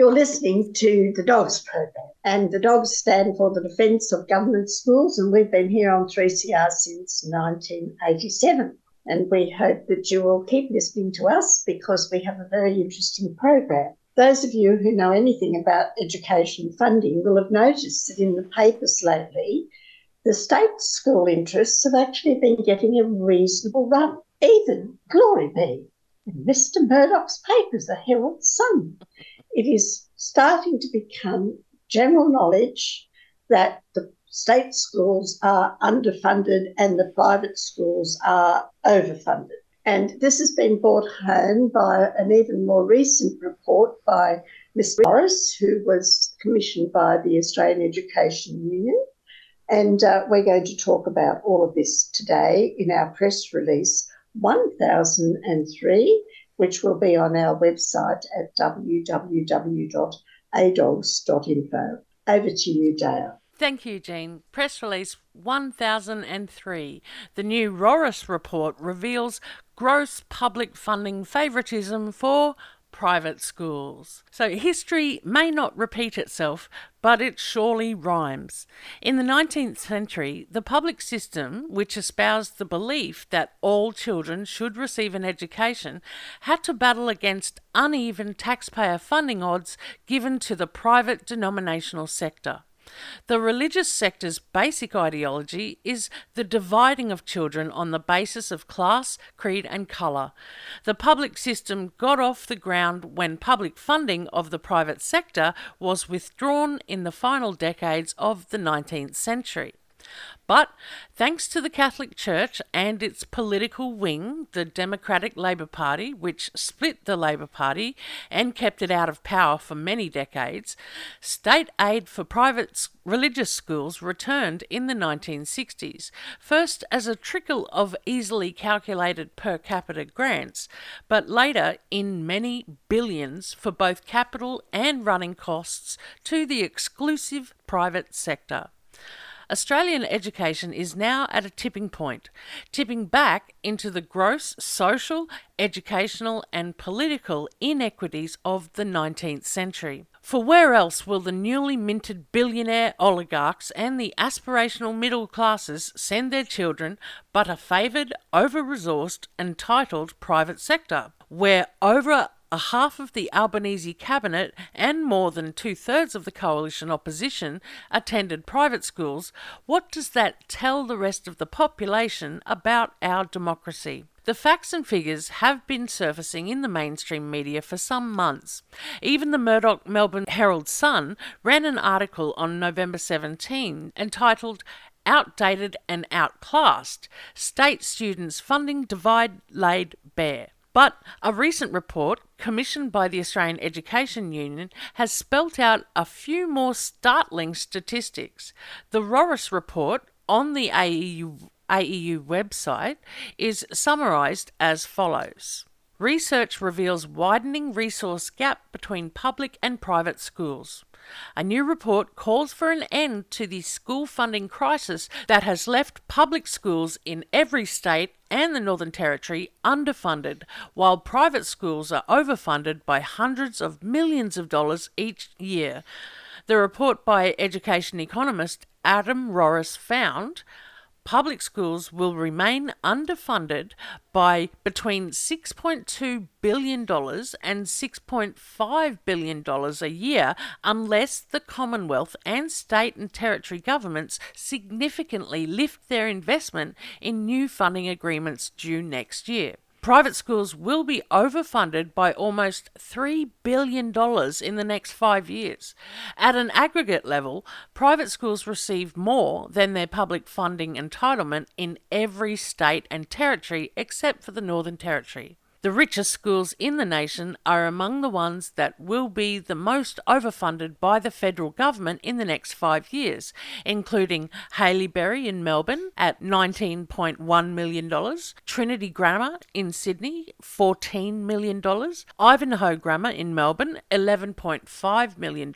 You're listening to the DOGS program, and the DOGS stand for the Defence of Government Schools, and we've been here on 3CR since 1987. And we hope that you will keep listening to us because we have a very interesting program. Those of you who know anything about education funding will have noticed that in the papers lately, the state school interests have actually been getting a reasonable run. Even glory be in Mr. Murdoch's papers, the Herald Sun. It is starting to become general knowledge that the state schools are underfunded and the private schools are overfunded. And this has been brought home by an even more recent report by Mr. Rorris, who was commissioned by the Australian Education Union. And uh, we're going to talk about all of this today in our press release 1003, which will be on our website at www.adogs.info. Over to you, Dale. Thank you, Jean. Press release 1003. The new Rorris report reveals gross public funding favouritism for private schools. So history may not repeat itself, but it surely rhymes. In the 19th century, the public system, which espoused the belief that all children should receive an education, had to battle against uneven taxpayer funding odds given to the private denominational sector. The religious sector's basic ideology is the dividing of children on the basis of class, creed, and colour. The public system got off the ground when public funding of the private sector was withdrawn in the final decades of the 19th century. But thanks to the Catholic Church and its political wing, the Democratic Labour Party, which split the Labour Party and kept it out of power for many decades, state aid for private religious schools returned in the 1960s, first as a trickle of easily calculated per capita grants, but later in many billions for both capital and running costs to the exclusive private sector. Australian education is now at a tipping point, tipping back into the gross social, educational, and political inequities of the 19th century. For where else will the newly minted billionaire oligarchs and the aspirational middle classes send their children but a favoured, over resourced, entitled private sector, where over a half of the Albanese cabinet and more than two thirds of the coalition opposition attended private schools, what does that tell the rest of the population about our democracy? The facts and figures have been surfacing in the mainstream media for some months. Even the Murdoch Melbourne Herald Sun ran an article on November 17 entitled Outdated and Outclassed State Students Funding Divide Laid Bare. But a recent report commissioned by the Australian Education Union has spelt out a few more startling statistics. The Rorris report on the AEU, AEU website is summarised as follows. Research reveals widening resource gap between public and private schools. A new report calls for an end to the school funding crisis that has left public schools in every state and the Northern Territory underfunded, while private schools are overfunded by hundreds of millions of dollars each year. The report by education economist Adam Rorris found public schools will remain underfunded by between $6.2 billion and $6.5 billion a year unless the Commonwealth and state and territory governments significantly lift their investment in new funding agreements due next year. Private schools will be overfunded by almost $3 billion in the next five years. At an aggregate level, private schools receive more than their public funding entitlement in every state and territory except for the Northern Territory. The richest schools in the nation are among the ones that will be the most overfunded by the federal government in the next five years, including Haileybury in Melbourne at $19.1 million, Trinity Grammar in Sydney, $14 million, Ivanhoe Grammar in Melbourne, $11.5 million,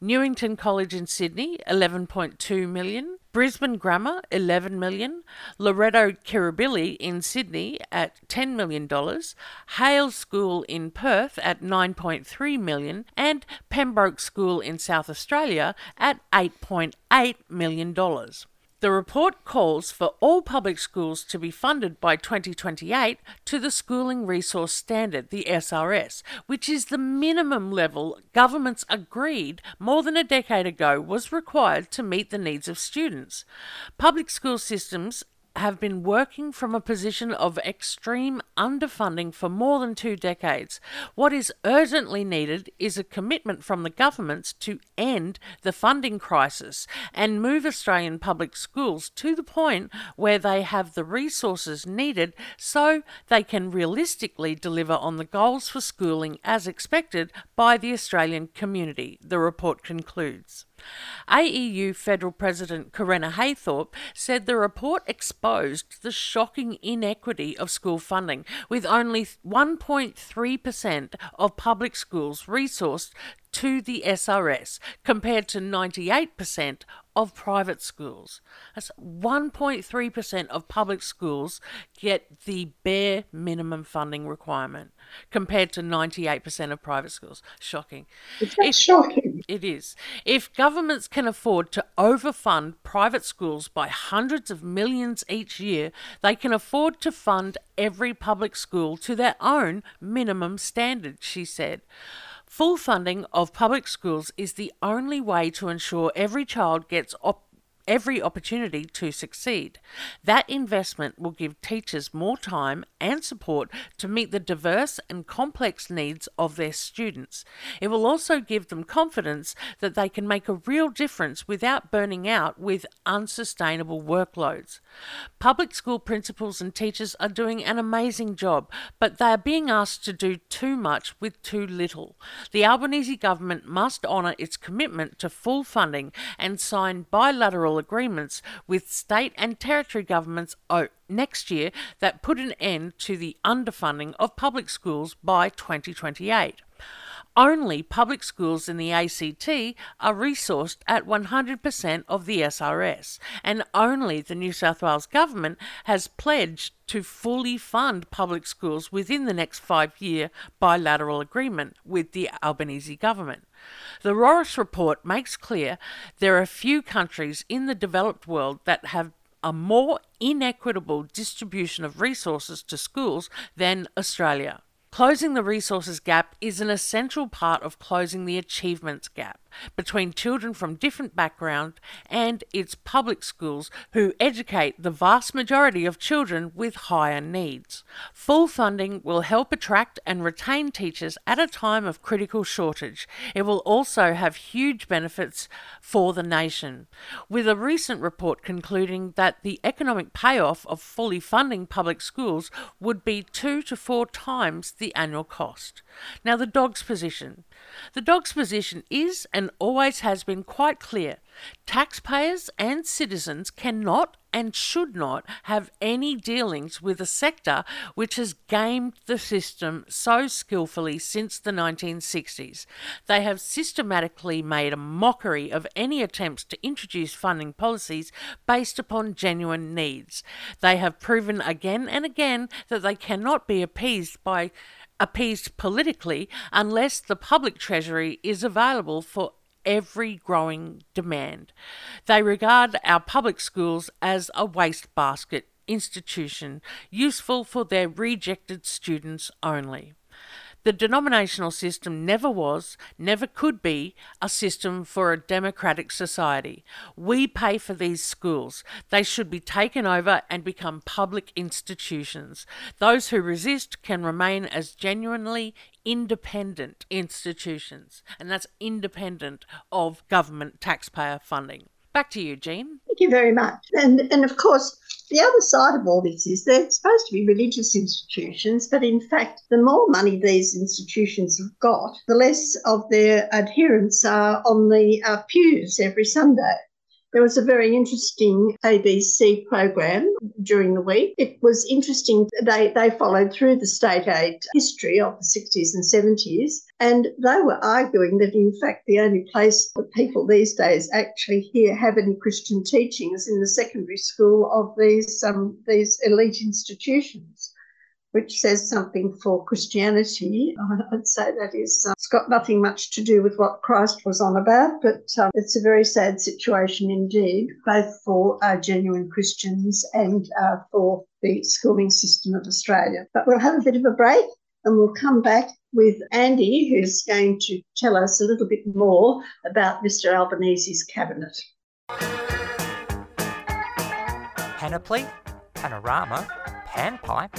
Newington College in Sydney, $11.2 million, Brisbane Grammar, 11 million, Loreto Kirribilli in Sydney at $10 million, Hale School in Perth at 9.3 million, and Pembroke School in South Australia at $8.8 million. The report calls for all public schools to be funded by 2028 to the Schooling Resource Standard, the SRS, which is the minimum level governments agreed more than a decade ago was required to meet the needs of students. Public school systems have been working from a position of extreme underfunding for more than two decades. What is urgently needed is a commitment from the governments to end the funding crisis and move Australian public schools to the point where they have the resources needed so they can realistically deliver on the goals for schooling as expected by the Australian community, the report concludes. AEU Federal President Correna Haythorpe said the report exposed the shocking inequity of school funding, with only 1.3% of public schools resourced to the SRS compared to 98% of private schools. That's 1.3% of public schools get the bare minimum funding requirement compared to 98% of private schools. Shocking. It's shocking. It is. If governments can afford to overfund private schools by hundreds of millions each year, they can afford to fund every public school to their own minimum standard, she said. Full funding of public schools is the only way to ensure every child gets op- every opportunity to succeed. That investment will give teachers more time and support to meet the diverse and complex needs of their students. It will also give them confidence that they can make a real difference without burning out with unsustainable workloads. Public school principals and teachers are doing an amazing job, but they are being asked to do too much with too little. The Albanese government must honour its commitment to full funding and sign bilateral agreements with state and territory governments oh, next year that put an end to the underfunding of public schools by 2028. Only public schools in the ACT are resourced at 100% of the SRS, and only the New South Wales Government has pledged to fully fund public schools within the next five year bilateral agreement with the Albanese government. The Rorris report makes clear there are few countries in the developed world that have a more inequitable distribution of resources to schools than Australia. Closing the resources gap is an essential part of closing the achievements gap between children from different backgrounds and its public schools who educate the vast majority of children with higher needs. Full funding will help attract and retain teachers at a time of critical shortage. It will also have huge benefits for the nation, with a recent report concluding that the economic payoff of fully funding public schools would be two to four times the annual cost. Now, the dog's position. The dog's position is and always has been quite clear. Taxpayers and citizens cannot and should not have any dealings with a sector which has gamed the system so skillfully since the 1960s. They have systematically made a mockery of any attempts to introduce funding policies based upon genuine needs. They have proven again and again that they cannot be appeased by appeased politically unless the public treasury is available for every growing demand. They regard our public schools as a wastebasket institution useful for their rejected students only. The denominational system never was, never could be, a system for a democratic society. We pay for these schools. They should be taken over and become public institutions. Those who resist can remain as genuinely independent institutions, and that's independent of government taxpayer funding. Back to you, Jean. Thank you very much. And, and of course, the other side of all this is they're supposed to be religious institutions, but in fact, the more money these institutions have got, the less of their adherents are on the uh, pews every Sunday There was a very interesting ABC program during the week. It was interesting. They, they followed through the state aid history of the 60s and 70s, and they were arguing that, in fact, the only place that people these days actually hear have any Christian teachings in the secondary school of these, um, these elite institutions which says something for Christianity. I'd say that is, uh, it's got nothing much to do with what Christ was on about, but um, it's a very sad situation indeed, both for uh, genuine Christians and uh, for the schooling system of Australia. But we'll have a bit of a break and we'll come back with Andy, who's going to tell us a little bit more about Mr. Albanese's cabinet. Panoply, panorama, panpipe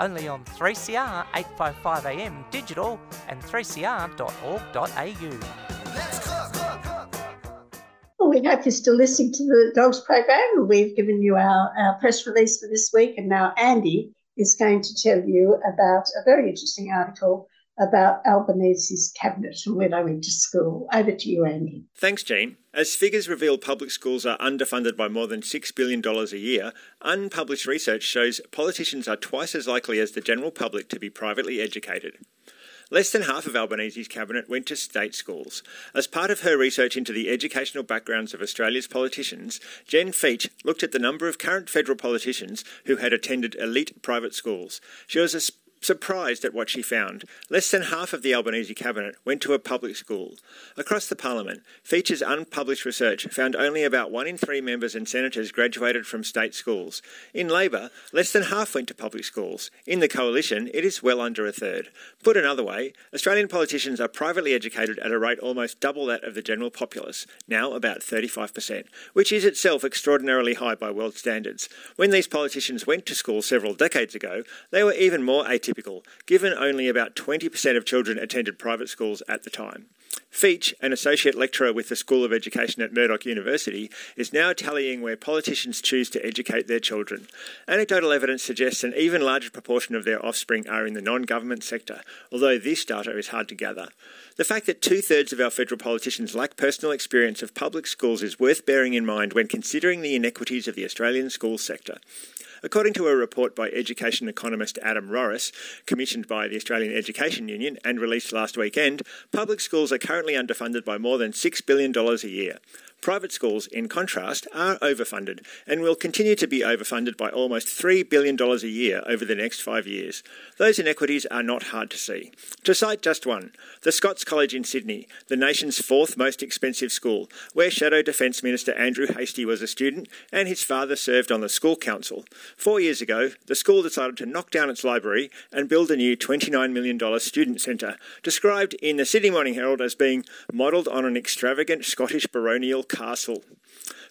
only on 3CR 855 AM digital and 3cr.org.au. Well, we hope you're still listening to the Dogs program. We've given you our, our press release for this week, and now Andy is going to tell you about a very interesting article about Albanese's cabinet when I went to school. Over to you, Andy. Thanks, Jean. As figures reveal public schools are underfunded by more than $6 billion a year, unpublished research shows politicians are twice as likely as the general public to be privately educated. Less than half of Albanese's cabinet went to state schools. As part of her research into the educational backgrounds of Australia's politicians, Jen Feach looked at the number of current federal politicians who had attended elite private schools. She was surprised at what she found. Less than half of the Albanese cabinet went to a public school. Across the parliament, Feach's unpublished research found only about one in three members and senators graduated from state schools. In Labor, less than half went to public schools. In the coalition, it is well under a third. Put another way, Australian politicians are privately educated at a rate almost double that of the general populace, now about 35%, which is itself extraordinarily high by world standards. When these politicians went to school several decades ago, they were even more atypical given only about 20% of children attended private schools at the time. Feach, an associate lecturer with the School of Education at Murdoch University, is now tallying where politicians choose to educate their children. Anecdotal evidence suggests an even larger proportion of their offspring are in the non government sector, although this data is hard to gather. The fact that two thirds of our federal politicians lack personal experience of public schools is worth bearing in mind when considering the inequities of the Australian school sector. According to a report by education economist Adam Rorris, commissioned by the Australian Education Union and released last weekend, public schools are currently underfunded by more than $6 billion a year. Private schools, in contrast, are overfunded and will continue to be overfunded by almost $3 billion a year over the next five years. Those inequities are not hard to see. To cite just one, the Scots College in Sydney, the nation's fourth most expensive school, where Shadow Defence Minister Andrew Hastie was a student and his father served on the school council. Four years ago, the school decided to knock down its library and build a new $29 million student centre, described in the Sydney Morning Herald as being modelled on an extravagant Scottish baronial castle.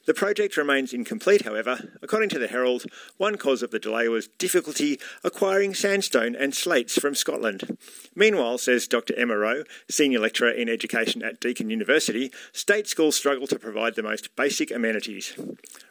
The project remains incomplete, however. According to the Herald, one cause of the delay was difficulty acquiring sandstone and slates from Scotland. Meanwhile, says Dr. Emma Rowe, Senior Lecturer in Education at Deakin University, state schools struggle to provide the most basic amenities.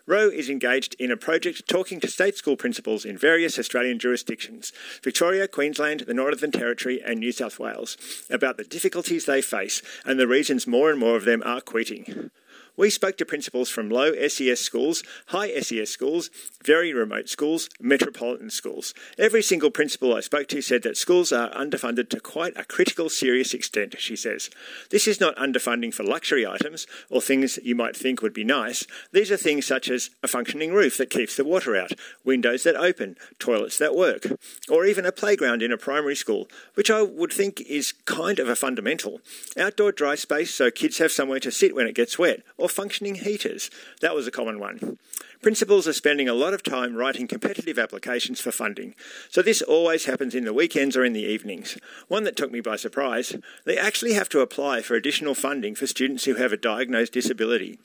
Rowe is engaged in a project talking to state school principals in various Australian jurisdictions Victoria, Queensland, the Northern Territory, and New South Wales about the difficulties they face and the reasons more and more of them are quitting. We spoke to principals from low SES schools, high SES schools, very remote schools, metropolitan schools. Every single principal I spoke to said that schools are underfunded to quite a critical, serious extent, she says. This is not underfunding for luxury items or things you might think would be nice. These are things such as a functioning roof that keeps the water out, windows that open, toilets that work, or even a playground in a primary school, which I would think is kind of a fundamental. Outdoor dry space so kids have somewhere to sit when it gets wet, or or functioning heaters? That was a common one. Principals are spending a lot of time writing competitive applications for funding, so this always happens in the weekends or in the evenings. One that took me by surprise they actually have to apply for additional funding for students who have a diagnosed disability.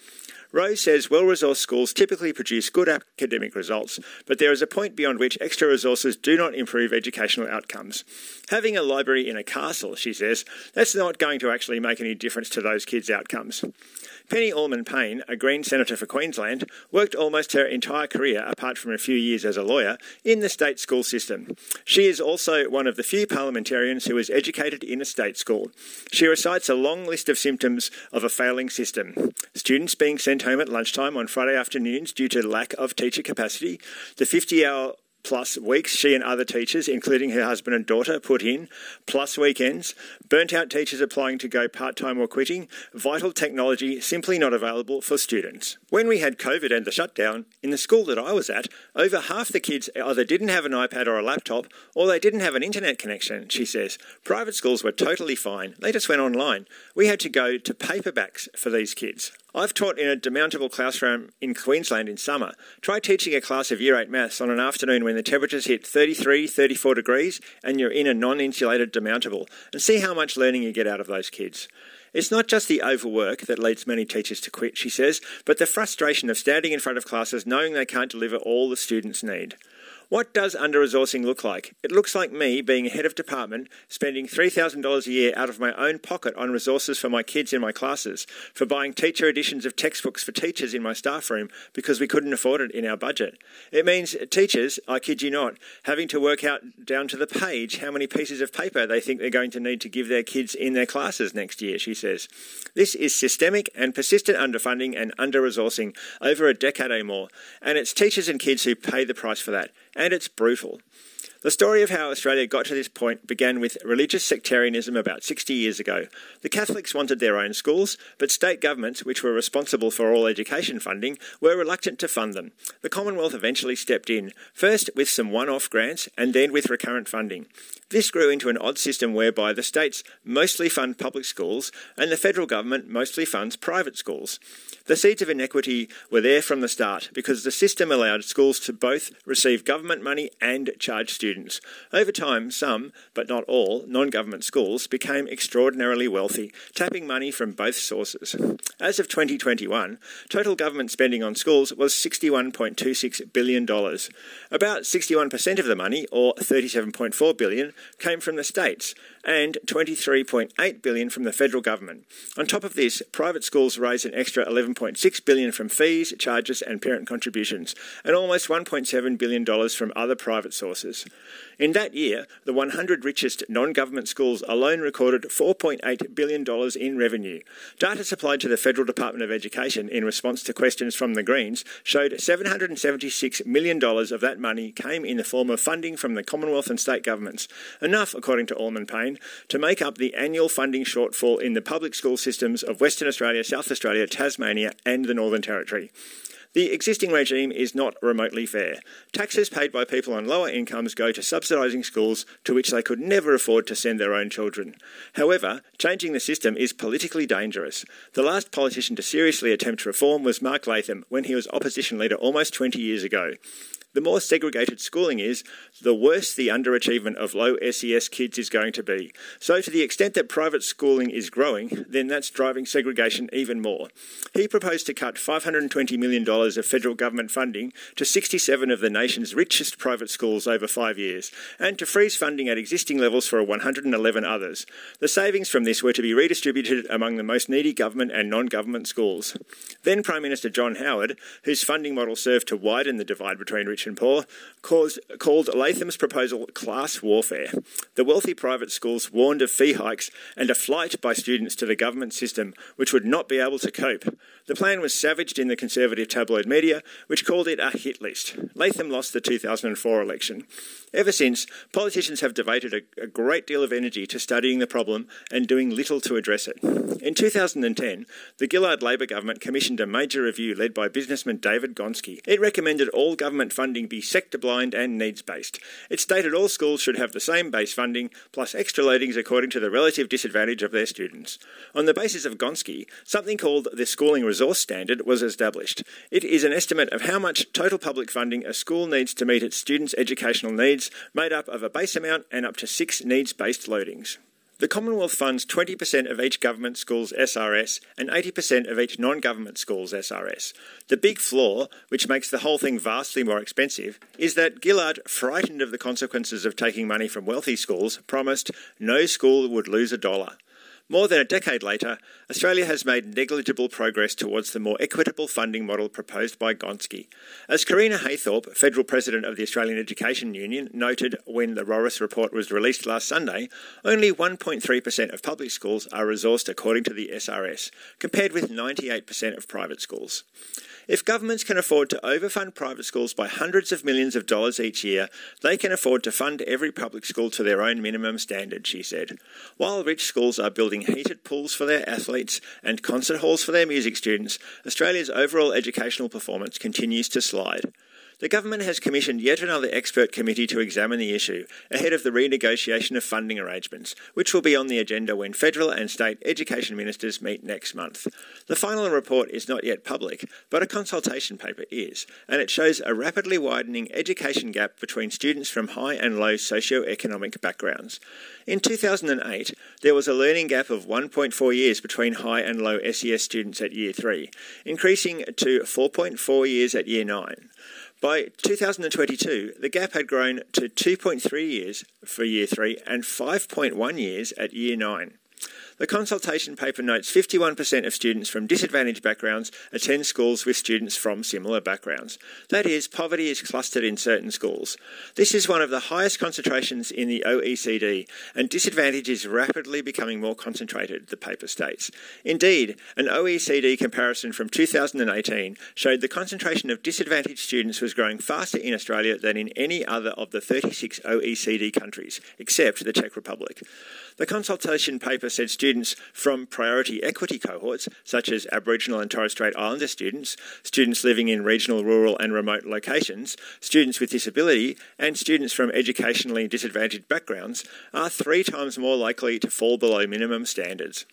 Rowe says well resourced schools typically produce good academic results, but there is a point beyond which extra resources do not improve educational outcomes. Having a library in a castle, she says, that's not going to actually make any difference to those kids' outcomes. Penny Allman Payne, a Green Senator for Queensland, worked almost her entire career, apart from a few years as a lawyer, in the state school system. She is also one of the few parliamentarians who was educated in a state school. She recites a long list of symptoms of a failing system students being sent home at lunchtime on Friday afternoons due to lack of teacher capacity, the 50 hour plus weeks she and other teachers, including her husband and daughter, put in, plus weekends, burnt out teachers applying to go part time or quitting, vital technology simply not available for students. When we had COVID and the shutdown, in the school that I was at, over half the kids either didn't have an iPad or a laptop, or they didn't have an internet connection, she says. Private schools were totally fine. They just went online. We had to go to paperbacks for these kids. I've taught in a demountable classroom in Queensland in summer. Try teaching a class of Year 8 maths on an afternoon when the temperatures hit 33, 34 degrees and you're in a non insulated demountable and see how much learning you get out of those kids. It's not just the overwork that leads many teachers to quit, she says, but the frustration of standing in front of classes knowing they can't deliver all the students need. What does under resourcing look like? It looks like me being a head of department, spending $3,000 a year out of my own pocket on resources for my kids in my classes, for buying teacher editions of textbooks for teachers in my staff room because we couldn't afford it in our budget. It means uh, teachers, I kid you not, having to work out down to the page how many pieces of paper they think they're going to need to give their kids in their classes next year, she says. This is systemic and persistent underfunding and under resourcing over a decade or more, and it's teachers and kids who pay the price for that and it's brutal. The story of how Australia got to this point began with religious sectarianism about 60 years ago. The Catholics wanted their own schools, but state governments, which were responsible for all education funding, were reluctant to fund them. The Commonwealth eventually stepped in, first with some one off grants and then with recurrent funding. This grew into an odd system whereby the states mostly fund public schools and the federal government mostly funds private schools. The seeds of inequity were there from the start because the system allowed schools to both receive government money and charge students. Over time, some, but not all, non government schools became extraordinarily wealthy, tapping money from both sources. As of 2021, total government spending on schools was $61.26 billion. About 61% of the money, or 37.4 billion, came from the states, and 23.8 billion from the federal government. On top of this, private schools raise an extra 11.6 billion from fees, charges and parent contributions, and almost 1.7 billion dollars from other private sources. In that year, the 100 richest non-government schools alone recorded $4.8 billion in revenue. Data supplied to the Federal Department of Education in response to questions from the Greens showed $776 million of that money came in the form of funding from the Commonwealth and state governments, enough, according to Allman Payne, to make up the annual funding shortfall in the public school systems of Western Australia, South Australia, Tasmania, and the Northern Territory. The existing regime is not remotely fair. Taxes paid by people on lower incomes go to subsidising schools to which they could never afford to send their own children. However, changing the system is politically dangerous. The last politician to seriously attempt reform was Mark Latham when he was opposition leader almost 20 years ago. The more segregated schooling is, the worse the underachievement of low SES kids is going to be. So, to the extent that private schooling is growing, then that's driving segregation even more. He proposed to cut $520 million of federal government funding to 67 of the nation's richest private schools over five years, and to freeze funding at existing levels for 111 others. The savings from this were to be redistributed among the most needy government and non government schools. Then Prime Minister John Howard, whose funding model served to widen the divide between rich and poor, caused, called Latham's proposal class warfare. The wealthy private schools warned of fee hikes and a flight by students to the government system, which would not be able to cope. The plan was savaged in the conservative tabloid media, which called it a hit list. Latham lost the 2004 election. Ever since, politicians have devoted a, a, great deal of energy to studying the problem and doing little to address it. In 2010, the Gillard Labor government commissioned a major review led by businessman David Gonski. It recommended all government funding be sector blind and needs based. It stated all schools should have the same base funding plus extra loadings according to the relative disadvantage of their students. On the basis of Gonski, something called the Schooling Resource Standard was established. It is an estimate of how much total public funding a school needs to meet its students' educational needs, made up of a base amount and up to six needs based loadings. The Commonwealth funds 20% of each government school's SRS and 80% of each non government school's SRS. The big flaw, which makes the whole thing vastly more expensive, is that Gillard, frightened of the consequences of taking money from wealthy schools, promised no school would lose a dollar. More than a decade later, Australia has made negligible progress towards the more equitable funding model proposed by Gonski. As Correna Haythorpe, Federal President of the Australian Education Union, noted when the Rorris report was released last Sunday, only 1.3% of public schools are resourced according to the SRS, compared with 98% of private schools. If governments can afford to overfund private schools by hundreds of millions of dollars each year, they can afford to fund every public school to their own minimum standard, she said. While rich schools are building heated pools for their athletes and concert halls for their music students, Australia's overall educational performance continues to slide. The government has commissioned yet another expert committee to examine the issue ahead of the renegotiation of funding arrangements, which will be on the agenda when federal and state education ministers meet next month. The final report is not yet public, but a consultation paper is, and it shows a rapidly widening education gap between students from high and low socio-economic backgrounds. In 2008, there was a learning gap of 1.4 years between high and low SES students at Year 3, increasing to 4.4 years at Year 9. By 2022, the gap had grown to 2.3 years for Year 3 and 5.1 years at Year 9. The consultation paper notes 51% of students from disadvantaged backgrounds attend schools with students from similar backgrounds. That is, poverty is clustered in certain schools. This is one of the highest concentrations in the OECD, and disadvantage is rapidly becoming more concentrated, the paper states. Indeed, an OECD comparison from 2018 showed the concentration of disadvantaged students was growing faster in Australia than in any other of the 36 OECD countries, except the Czech Republic. The consultation paper said students from priority equity cohorts, such as Aboriginal and Torres Strait Islander students, students living in regional, rural, and remote locations, students with disability, and students from educationally disadvantaged backgrounds, are three times more likely to fall below minimum standards.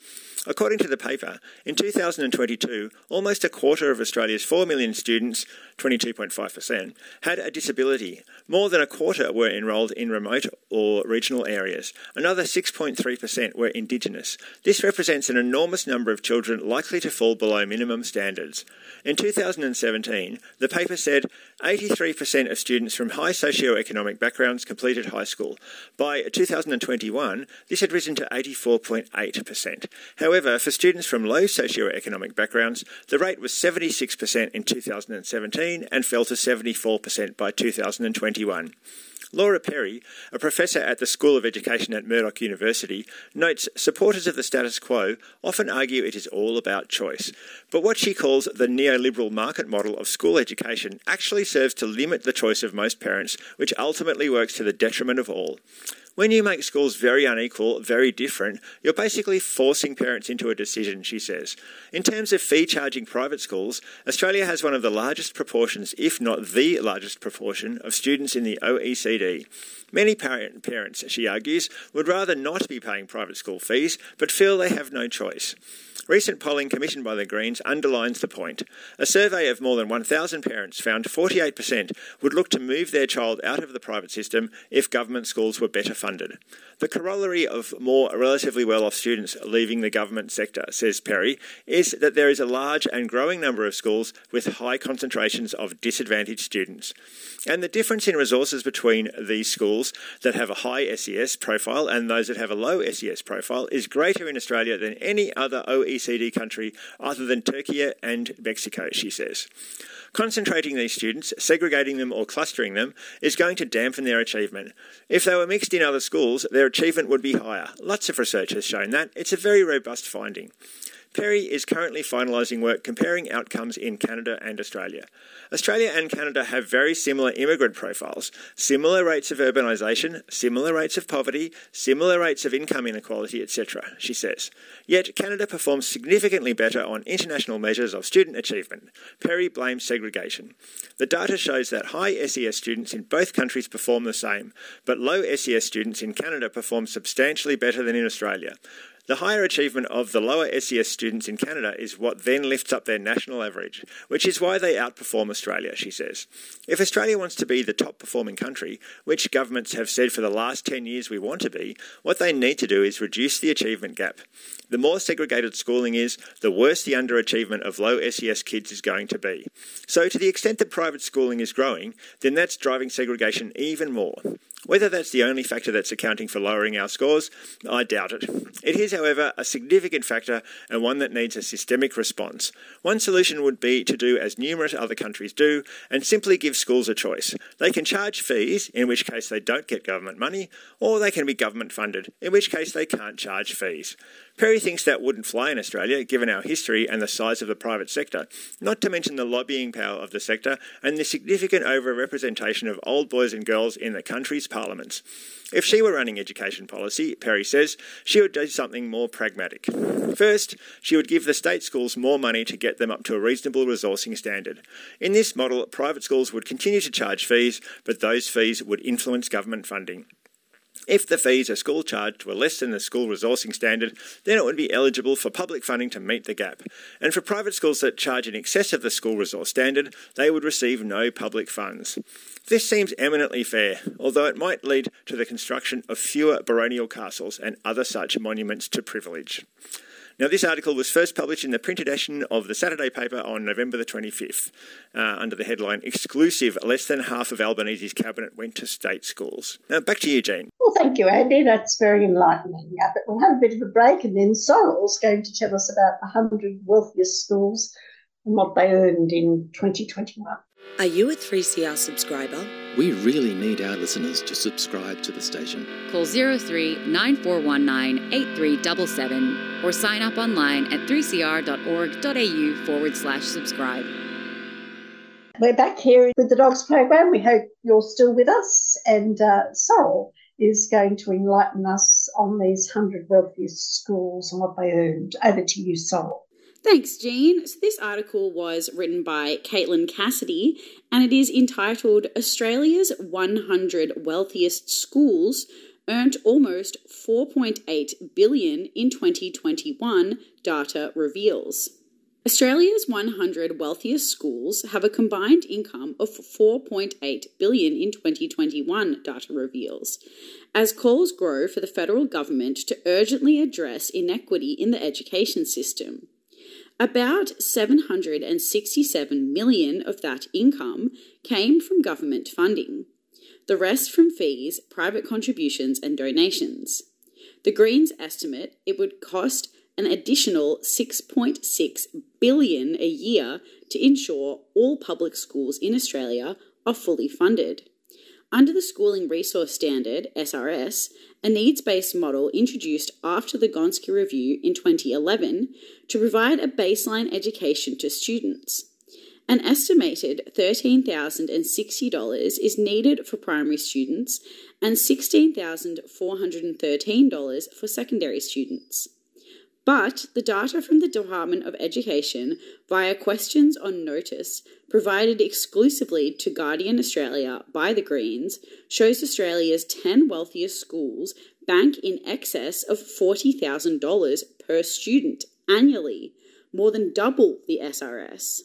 According to the paper, in 2022, almost a quarter of Australia's 4 million students, 22.5%, had a disability. More than a quarter were enrolled in remote or regional areas. Another 6.3% were Indigenous. This represents an enormous number of children likely to fall below minimum standards. In 2017, the paper said 83% of students from high socio-economic backgrounds completed high school. By 2021, this had risen to 84.8%. However, for students from low socio-economic backgrounds, the rate was 76% in 2017 and fell to 74% by 2021. Laura Perry, a professor at the School of Education at Murdoch University, notes supporters of the status quo often argue it is all about choice. But what she calls the neoliberal market model of school education actually serves to limit the choice of most parents, which ultimately works to the detriment of all. When you make schools very unequal, very different, you're basically forcing parents into a decision, she says. In terms of fee charging private schools, Australia has one of the largest proportions, if not the largest proportion, of students in the OECD. Many parent, parents, she argues, would rather not be paying private school fees, but feel they have no choice. Recent polling commissioned by the Greens underlines the point. A survey of more than 1,000 parents found 48% would look to move their child out of the private system if government schools were better funded. The corollary of more relatively well off students leaving the government sector, says Perry, is that there is a large and growing number of schools with high concentrations of disadvantaged students. And the difference in resources between these schools that have a high SES profile and those that have a low SES profile is greater in Australia than any other OECD country other than Turkey and Mexico, she says. Concentrating these students, segregating them or clustering them, is going to dampen their achievement. If they were mixed in other schools, their achievement would be higher. Lots of research has shown that. It's a very robust finding. Perry is currently finalising work comparing outcomes in Canada and Australia. Australia and Canada have very similar immigrant profiles, similar rates of urbanisation, similar rates of poverty, similar rates of income inequality, etc., she says. Yet Canada performs significantly better on international measures of student achievement. Perry blames segregation. The data shows that high SES students in both countries perform the same, but low SES students in Canada perform substantially better than in Australia. The higher achievement of the lower SES students in Canada is what then lifts up their national average, which is why they outperform Australia, she says. If Australia wants to be the top performing country, which governments have said for the last 10 years we want to be, what they need to do is reduce the achievement gap. The more segregated schooling is, the worse the underachievement of low SES kids is going to be. So, to the extent that private schooling is growing, then that's driving segregation even more. Whether that's the only factor that's accounting for lowering our scores, I doubt it. It is, however, a significant factor and one that needs a systemic response. One solution would be to do as numerous other countries do and simply give schools a choice. They can charge fees, in which case they don't get government money, or they can be government funded, in which case they can't charge fees. Perry thinks that wouldn't fly in Australia, given our history and the size of the private sector, not to mention the lobbying power of the sector and the significant overrepresentation of old boys and girls in the country's parliaments. If she were running education policy, Perry says, she would do something more pragmatic. First, she would give the state schools more money to get them up to a reasonable resourcing standard. In this model, private schools would continue to charge fees, but those fees would influence government funding. If the fees a school charged were less than the school resourcing standard, then it would be eligible for public funding to meet the gap. And for private schools that charge in excess of the school resource standard, they would receive no public funds. This seems eminently fair, although it might lead to the construction of fewer baronial castles and other such monuments to privilege. Now, this article was first published in the printed edition of the Saturday paper on November the 25th uh, under the headline Exclusive Less Than Half of Albanese's Cabinet Went to State Schools. Now, back to you, Jean. Well, thank you, Andy. That's very enlightening. Uh, but we'll have a bit of a break, and then Sorrel's going to tell us about the 100 wealthiest schools and what they earned in 2021. Are you a 3CR subscriber? We really need our listeners to subscribe to the station. Call 03 9419 8377 or sign up online at 3cr.org.au forward slash subscribe. We're back here with the Dogs program. We hope you're still with us. And uh, Sorrel is going to enlighten us on these 100 wealthiest schools and what they earned. Over to you, Sorrel. Thanks, Jean. So, this article was written by Caitlin Cassidy and it is entitled Australia's 100 Wealthiest Schools Earned Almost 4.8 billion in 2021, data reveals. Australia's 100 wealthiest schools have a combined income of 4.8 billion in 2021, data reveals. As calls grow for the federal government to urgently address inequity in the education system. About 767 million of that income came from government funding. The rest from fees, private contributions and donations. The Greens estimate it would cost an additional 6.6 billion a year to ensure all public schools in Australia are fully funded. Under the Schooling Resource Standard, SRS, a needs based model introduced after the Gonski Review in 2011 to provide a baseline education to students. An estimated $13,060 is needed for primary students and $16,413 for secondary students. But the data from the Department of Education via questions on notice provided exclusively to Guardian Australia by the Greens shows Australia's 10 wealthiest schools bank in excess of $40,000 per student annually, more than double the SRS.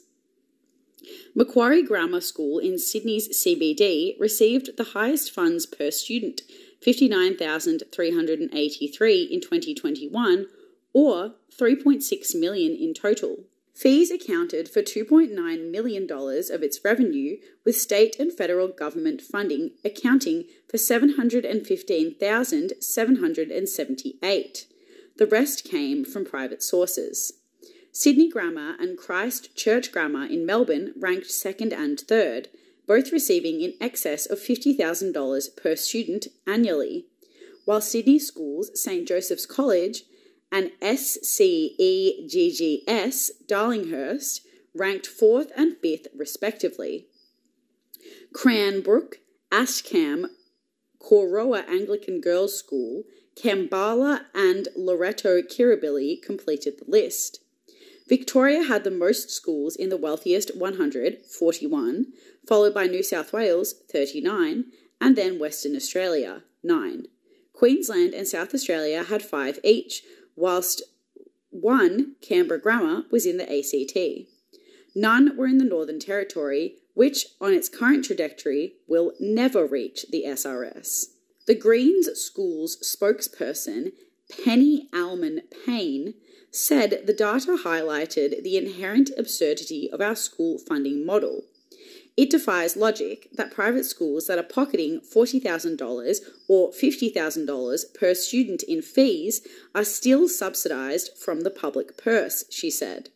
Macquarie Grammar School in Sydney's CBD received the highest funds per student, 59,383 in 2021 or 3.6 million in total. Fees accounted for $2.9 million of its revenue, with state and federal government funding accounting for 715,778. The rest came from private sources. Sydney Grammar and Christ Church Grammar in Melbourne ranked second and third, both receiving in excess of $50,000 per student annually, while Sydney Schools, St Joseph's College, and SCEGGS Darlinghurst ranked fourth and fifth respectively. Cranbrook, Ascham, Korowa Anglican Girls' School, Kambala, and Loreto Kirribilli completed the list. Victoria had the most schools in the wealthiest 100, 41, followed by New South Wales, 39, and then Western Australia, 9. Queensland and South Australia had 5 each, whilst one, Canberra Grammar, was in the ACT. None were in the Northern Territory, which, on its current trajectory, will never reach the SRS. The Greens Schools spokesperson, Penny Allman Payne, said the data highlighted the inherent absurdity of our school funding model. It defies logic that private schools that are pocketing $40,000 or $50,000 per student in fees are still subsidised from the public purse, she said.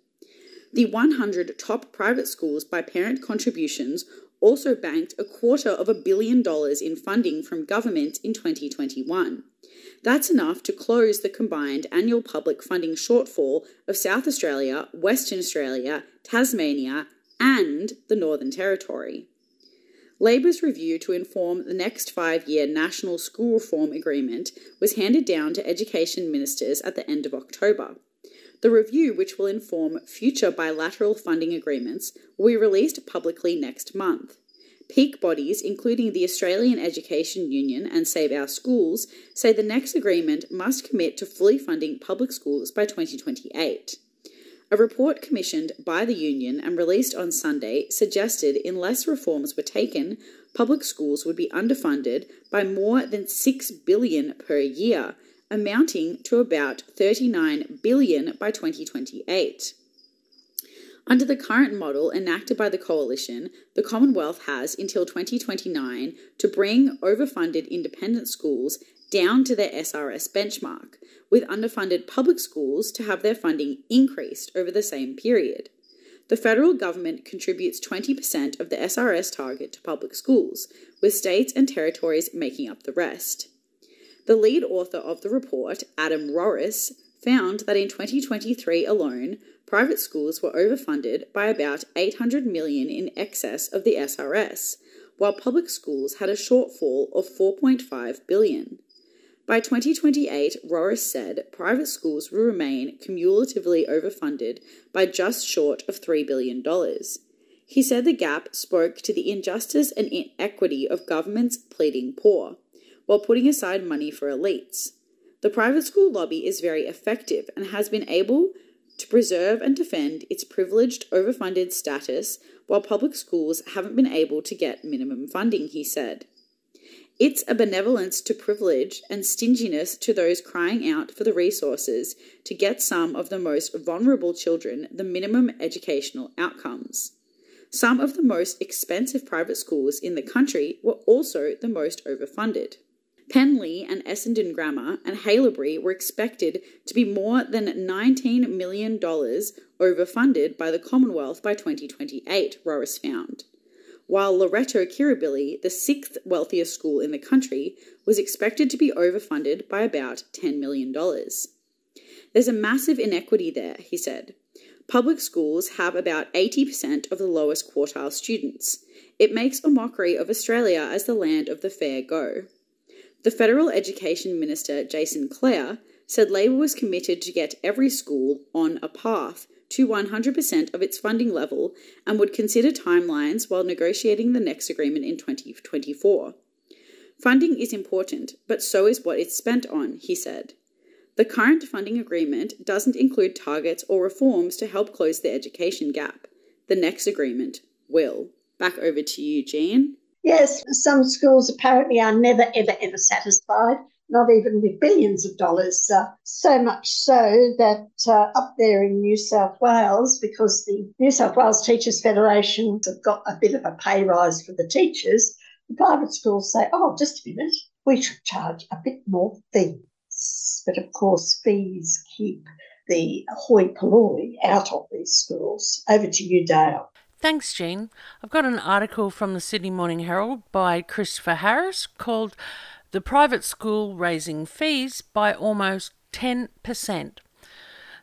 The 100 top private schools by parent contributions also banked a quarter of a billion dollars in funding from government in 2021. That's enough to close the combined annual public funding shortfall of South Australia, Western Australia, Tasmania, and the Northern Territory. Labor's review to inform the next five year National School Reform Agreement was handed down to Education Ministers at the end of October. The review, which will inform future bilateral funding agreements, will be released publicly next month. Peak bodies, including the Australian Education Union and Save Our Schools, say the next agreement must commit to fully funding public schools by 2028. A report commissioned by the union and released on Sunday suggested unless reforms were taken, public schools would be underfunded by more than 6 billion per year, amounting to about 39 billion by 2028. Under the current model enacted by the coalition, the Commonwealth has until 2029 to bring overfunded independent schools down to their SRS benchmark, with underfunded public schools to have their funding increased over the same period. The federal government contributes 20% of the SRS target to public schools, with states and territories making up the rest. The lead author of the report, Adam Rorris, found that in 2023 alone, private schools were overfunded by about 800 million in excess of the SRS, while public schools had a shortfall of 4.5 billion. By 2028, Rorris said private schools will remain cumulatively overfunded by just short of $3 billion. He said the gap spoke to the injustice and inequity of governments pleading poor while putting aside money for elites. The private school lobby is very effective and has been able to preserve and defend its privileged, overfunded status while public schools haven't been able to get minimum funding, he said. It's a benevolence to privilege and stinginess to those crying out for the resources to get some of the most vulnerable children the minimum educational outcomes. Some of the most expensive private schools in the country were also the most overfunded. Penleigh and Essendon Grammar and Haileybury were expected to be more than $19 million overfunded by the Commonwealth by 2028, Rorris found. While Loreto Kirribilli, the sixth wealthiest school in the country, was expected to be overfunded by about $10 million. There's a massive inequity there, he said. Public schools have about 80% of the lowest quartile students. It makes a mockery of Australia as the land of the fair go. The Federal Education Minister, Jason Clare, said Labor was committed to get every school on a path to 100% of its funding level and would consider timelines while negotiating the next agreement in 2024. Funding is important, but so is what it's spent on, he said. The current funding agreement doesn't include targets or reforms to help close the education gap. The next agreement will. Back over to you, Jean. Yes, some schools apparently are never, ever, ever satisfied, not even with billions of dollars. Uh, so much so that uh, up there in New South Wales, because the New South Wales Teachers Federation have got a bit of a pay rise for the teachers, the private schools say, oh, just a minute, we should charge a bit more fees. But of course, fees keep the hoi polloi out of these schools. Over to you, Dale. Thanks, Jean. I've got an article from the Sydney Morning Herald by Christopher Harris called The Private School Raising Fees by Almost 10%.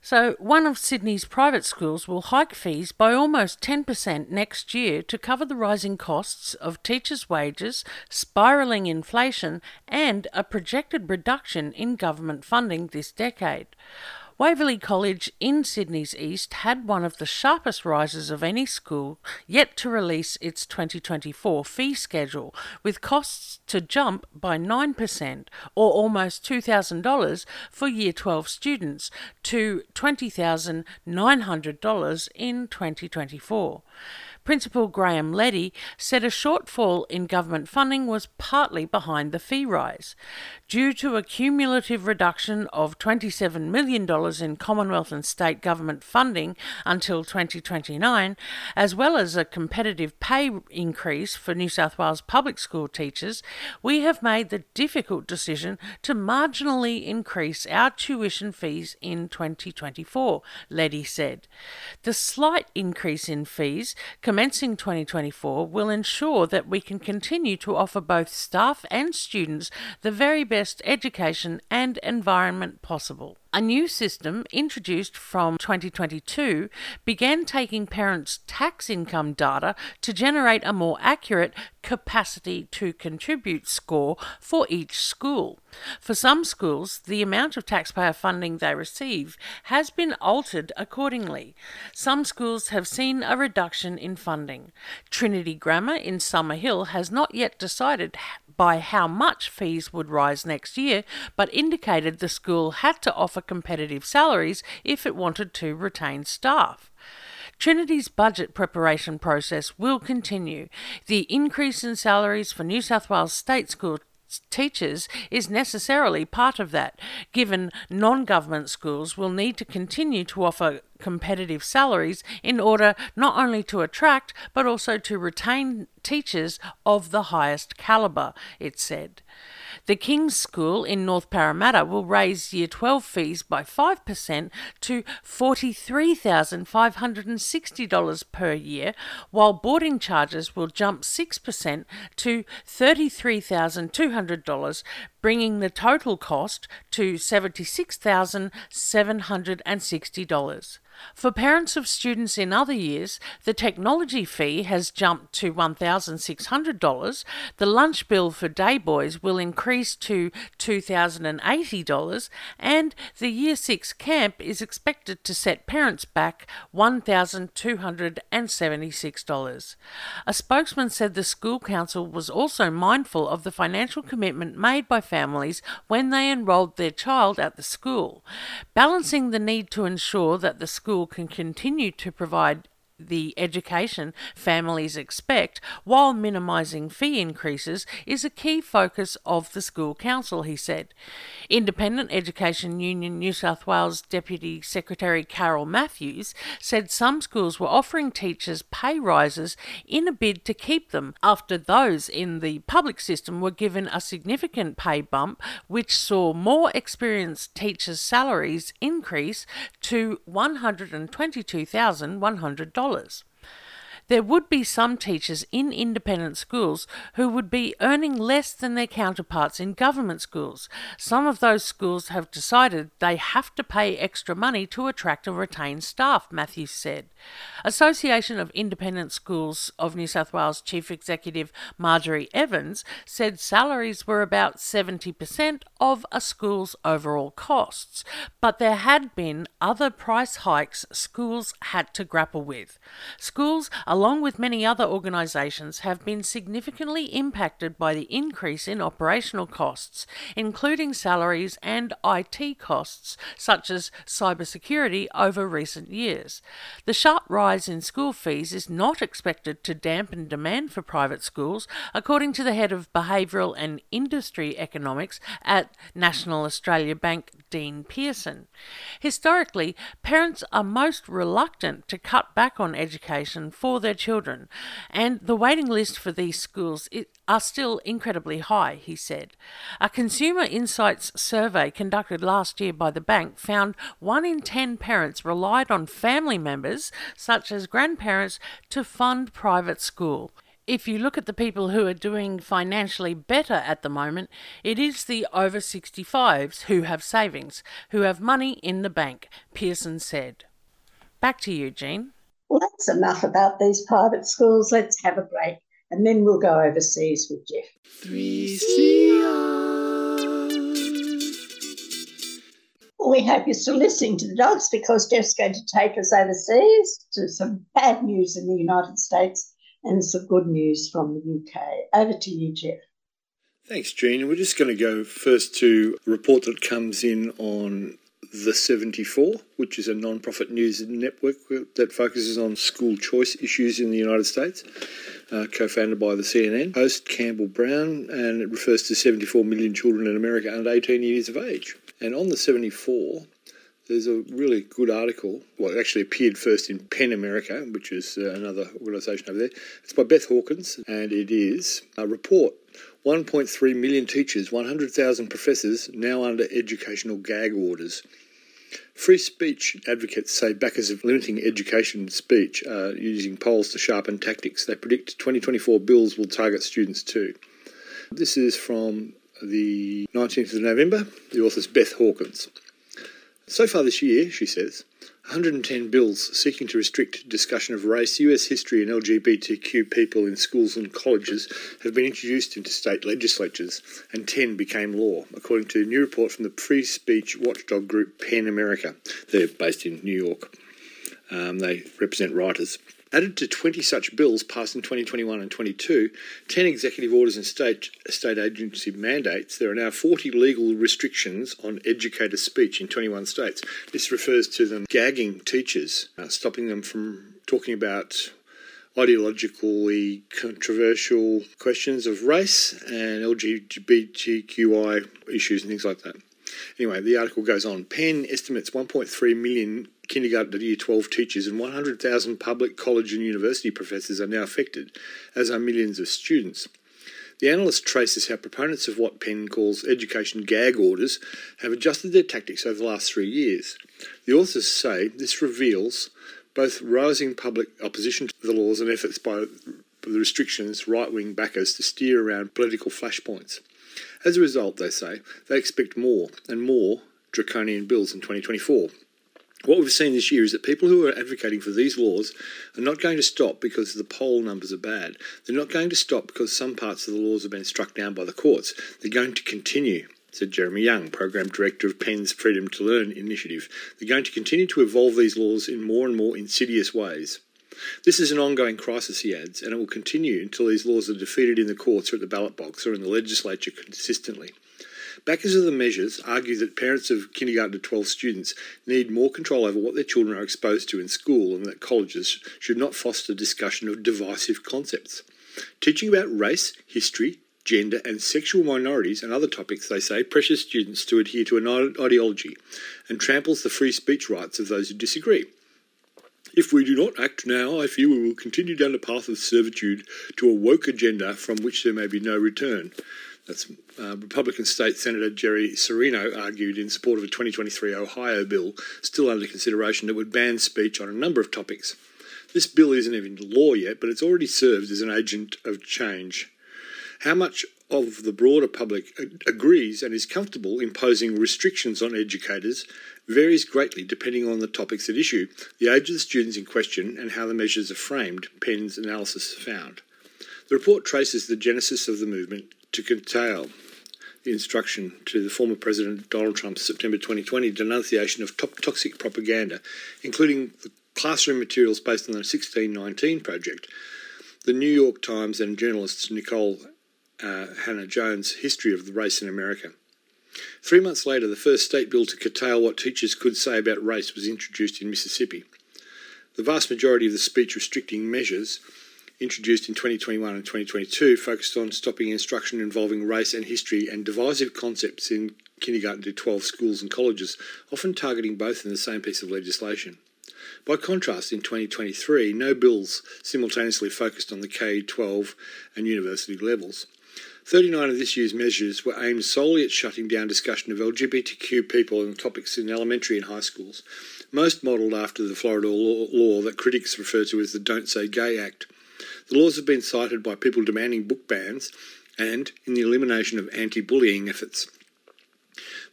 So, one of Sydney's private schools will hike fees by almost 10% next year to cover the rising costs of teachers' wages, spiralling inflation, and a projected reduction in government funding this decade. Waverley College in Sydney's East had one of the sharpest rises of any school yet to release its 2024 fee schedule, with costs to jump by 9%, or almost $2,000 for Year 12 students, to $20,900 in 2024. Principal Graham Leddy said a shortfall in government funding was partly behind the fee rise. Due to a cumulative reduction of $27 million in Commonwealth and state government funding until 2029, as well as a competitive pay increase for New South Wales public school teachers, we have made the difficult decision to marginally increase our tuition fees in 2024, Leddy said. The slight increase in fees commencing 2024 will ensure that we can continue to offer both staff and students the very best education and environment possible. A new system introduced from 2022 began taking parents' tax income data to generate a more accurate capacity to contribute score for each school. For some schools, the amount of taxpayer funding they receive has been altered accordingly. Some schools have seen a reduction in funding. Trinity Grammar in Summerhill has not yet decided by how much fees would rise next year, but indicated the school had to offer competitive salaries if it wanted to retain staff. Trinity's budget preparation process will continue. The increase in salaries for New South Wales state school teachers is necessarily part of that, given non government schools will need to continue to offer competitive salaries in order not only to attract but also to retain teachers of the highest calibre, it said. The King's School in North Parramatta will raise Year 12 fees by 5% to $43,560 per year, while boarding charges will jump 6% to $33,200, bringing the total cost to $76,760. For parents of students in other years, the technology fee has jumped to $1,600. The lunch bill for day boys will increase to $2,080, and the Year 6 camp is expected to set parents back $1,276. A spokesman said the school council was also mindful of the financial commitment made by families when they enrolled their child at the school, balancing the need to ensure that the school can continue to provide the education families expect while minimising fee increases is a key focus of the school council, he said. Independent Education Union New South Wales Deputy Secretary Carol Matthews said some schools were offering teachers pay rises in a bid to keep them after those in the public system were given a significant pay bump, which saw more experienced teachers' salaries increase to $122,100 dollars. There would be some teachers in independent schools who would be earning less than their counterparts in government schools. Some of those schools have decided they have to pay extra money to attract and retain staff, Matthews said. Association of Independent Schools of New South Wales Chief Executive Margery Evans said salaries were about 70% of a school's overall costs, but there had been other price hikes schools had to grapple with. Schools are along with many other organisations, have been significantly impacted by the increase in operational costs, including salaries and IT costs, such as cybersecurity, over recent years. The sharp rise in school fees is not expected to dampen demand for private schools, according to the head of Behavioural and Industry Economics at National Australia Bank, Dean Pearson. Historically, parents are most reluctant to cut back on education for their children, and the waiting list for these schools are still incredibly high, he said. A Consumer Insights survey conducted last year by the bank found one in ten parents relied on family members, such as grandparents, to fund private school. if you look at the people who are doing financially better at the moment, it is the over 65s who have savings, who have money in the bank, Pearson said. Back to you, Jean. Well, that's enough about these private schools. Let's have a break and then we'll go overseas with Jeff. 3CR. we hope you're still listening to the dogs because Jeff's going to take us overseas to some bad news in the United States and some good news from the UK. Over to you, Jeff. Thanks, Jean. We're just going to go first to a report that comes in on the 74, which is a non profit news network that focuses on school choice issues in the United States, uh, co founded by the CNN host Campbell Brown, and it refers to 74 million children in America under 18 years of age. And on the 74, there's a really good article. Well, it actually appeared first in PEN America, which is uh, another organisation over there. It's by Beth Hawkins, and it is a report 1.3 million teachers, 100,000 professors now under educational gag orders. Free speech advocates say backers of limiting education speech are using polls to sharpen tactics. They predict 2024 bills will target students too. This is from the 19th of November. The author's Beth Hawkins. So far this year, she says, 110 bills seeking to restrict discussion of race, US history, and LGBTQ people in schools and colleges have been introduced into state legislatures, and 10 became law, according to a new report from the free speech watchdog group PEN America. They're based in New York. Um, they represent writers. Added to 20 such bills passed in 2021 and 22, 10 executive orders and state, state agency mandates, there are now 40 legal restrictions on educator speech in 21 states. This refers to them gagging teachers, uh, stopping them from talking about ideologically controversial questions of race and LGBTQI issues and things like that. Anyway, the article goes on. PEN estimates 1.3 million kindergarten to year 12 teachers and 100,000 public college and university professors are now affected, as are millions of students. The analyst traces how proponents of what PEN calls education gag orders have adjusted their tactics over the last three years. The authors say this reveals both rising public opposition to the laws and efforts by the restrictions right wing backers to steer around political flashpoints. As a result, they say, they expect more and more draconian bills in 2024. What we've seen this year is that people who are advocating for these laws are not going to stop because the poll numbers are bad. They're not going to stop because some parts of the laws have been struck down by the courts. They're going to continue, said Jeremy Young, Program Director of PEN's Freedom to Learn initiative. They're going to continue to evolve these laws in more and more insidious ways. This is an ongoing crisis, he adds, and it will continue until these laws are defeated in the courts or at the ballot box or in the legislature consistently. Backers of the measures argue that parents of kindergarten to 12 students need more control over what their children are exposed to in school and that colleges should not foster discussion of divisive concepts. Teaching about race, history, gender, and sexual minorities and other topics, they say, pressures students to adhere to an ideology and tramples the free speech rights of those who disagree. If we do not act now, I fear we will continue down the path of servitude to a woke agenda from which there may be no return. That's uh, Republican State Senator Jerry Cirino argued in support of a 2023 Ohio bill still under consideration that would ban speech on a number of topics. This bill isn't even law yet, but it's already served as an agent of change. How much of the broader public agrees and is comfortable imposing restrictions on educators varies greatly depending on the topics at issue, the age of the students in question, and how the measures are framed, PEN's analysis found. The report traces the genesis of the movement to curtail the instruction to the former President Donald Trump's September 2020 denunciation of top toxic propaganda, including the classroom materials based on the 1619 project. The New York Times and journalists Nikole uh, Hannah Jones' History of the Race in America. Three months later, the first state bill to curtail what teachers could say about race was introduced in Mississippi. The vast majority of the speech restricting measures introduced in 2021 and 2022 focused on stopping instruction involving race and history and divisive concepts in kindergarten to 12 schools and colleges, often targeting both in the same piece of legislation. By contrast, in 2023, no bills simultaneously focused on the K 12 and university levels. 39 of this year's measures were aimed solely at shutting down discussion of LGBTQ people and topics in elementary and high schools, most modelled after the Florida law, law that critics refer to as the Don't Say Gay Act, The laws have been cited by people demanding book bans and in the elimination of anti bullying efforts.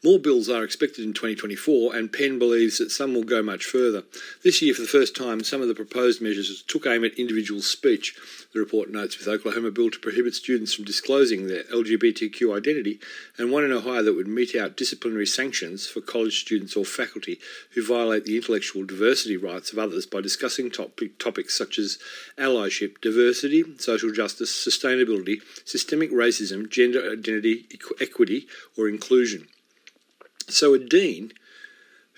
More bills are expected in 2024, and PEN believes that some will go much further. This year, for the first time, some of the proposed measures took aim at individual speech. The report notes with Oklahoma bill to prohibit students from disclosing their LGBTQ identity, and one in Ohio that would mete out disciplinary sanctions for college students or faculty who violate the intellectual diversity rights of others by discussing topic, topics such as allyship, diversity, social justice, sustainability, systemic racism, gender identity, equity, or inclusion. So a dean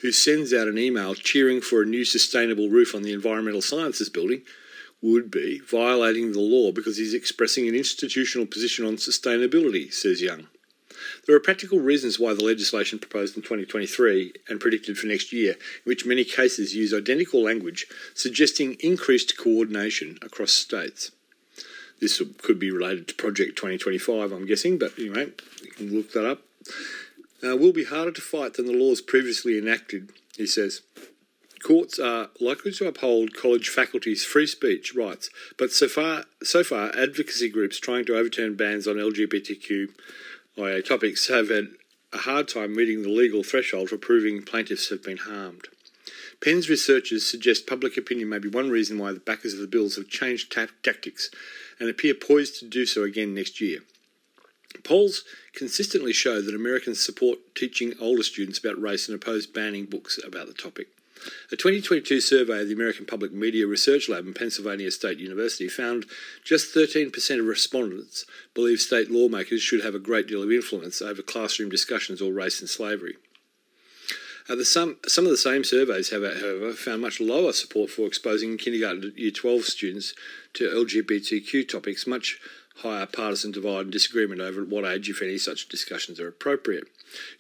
who sends out an email cheering for a new sustainable roof on the environmental sciences building would be violating the law because he's expressing an institutional position on sustainability, says Young. There are practical reasons why the legislation proposed in 2023 and predicted for next year, in which many cases use identical language, suggesting increased coordination across states. This could be related to Project 2025, I'm guessing, but anyway, you can look that up uh, will be harder to fight than the laws previously enacted, he says. Courts are likely to uphold college faculty's free speech rights, but so far, so far, advocacy groups trying to overturn bans on LGBTQIA topics have had a hard time meeting the legal threshold for proving plaintiffs have been harmed. PEN's researchers suggest public opinion may be one reason why the backers of the bills have changed ta- tactics and appear poised to do so again next year. Polls consistently show that Americans support teaching older students about race and oppose banning books about the topic. A 2022 survey of the American Public Media Research Lab in Pennsylvania State University found just 13% of respondents believe state lawmakers should have a great deal of influence over classroom discussions or race and slavery. Uh, the, some, some of the same surveys have, however, found much lower support for exposing kindergarten to year 12 students to LGBTQ topics, much higher partisan divide and disagreement over at what age, if any, such discussions are appropriate.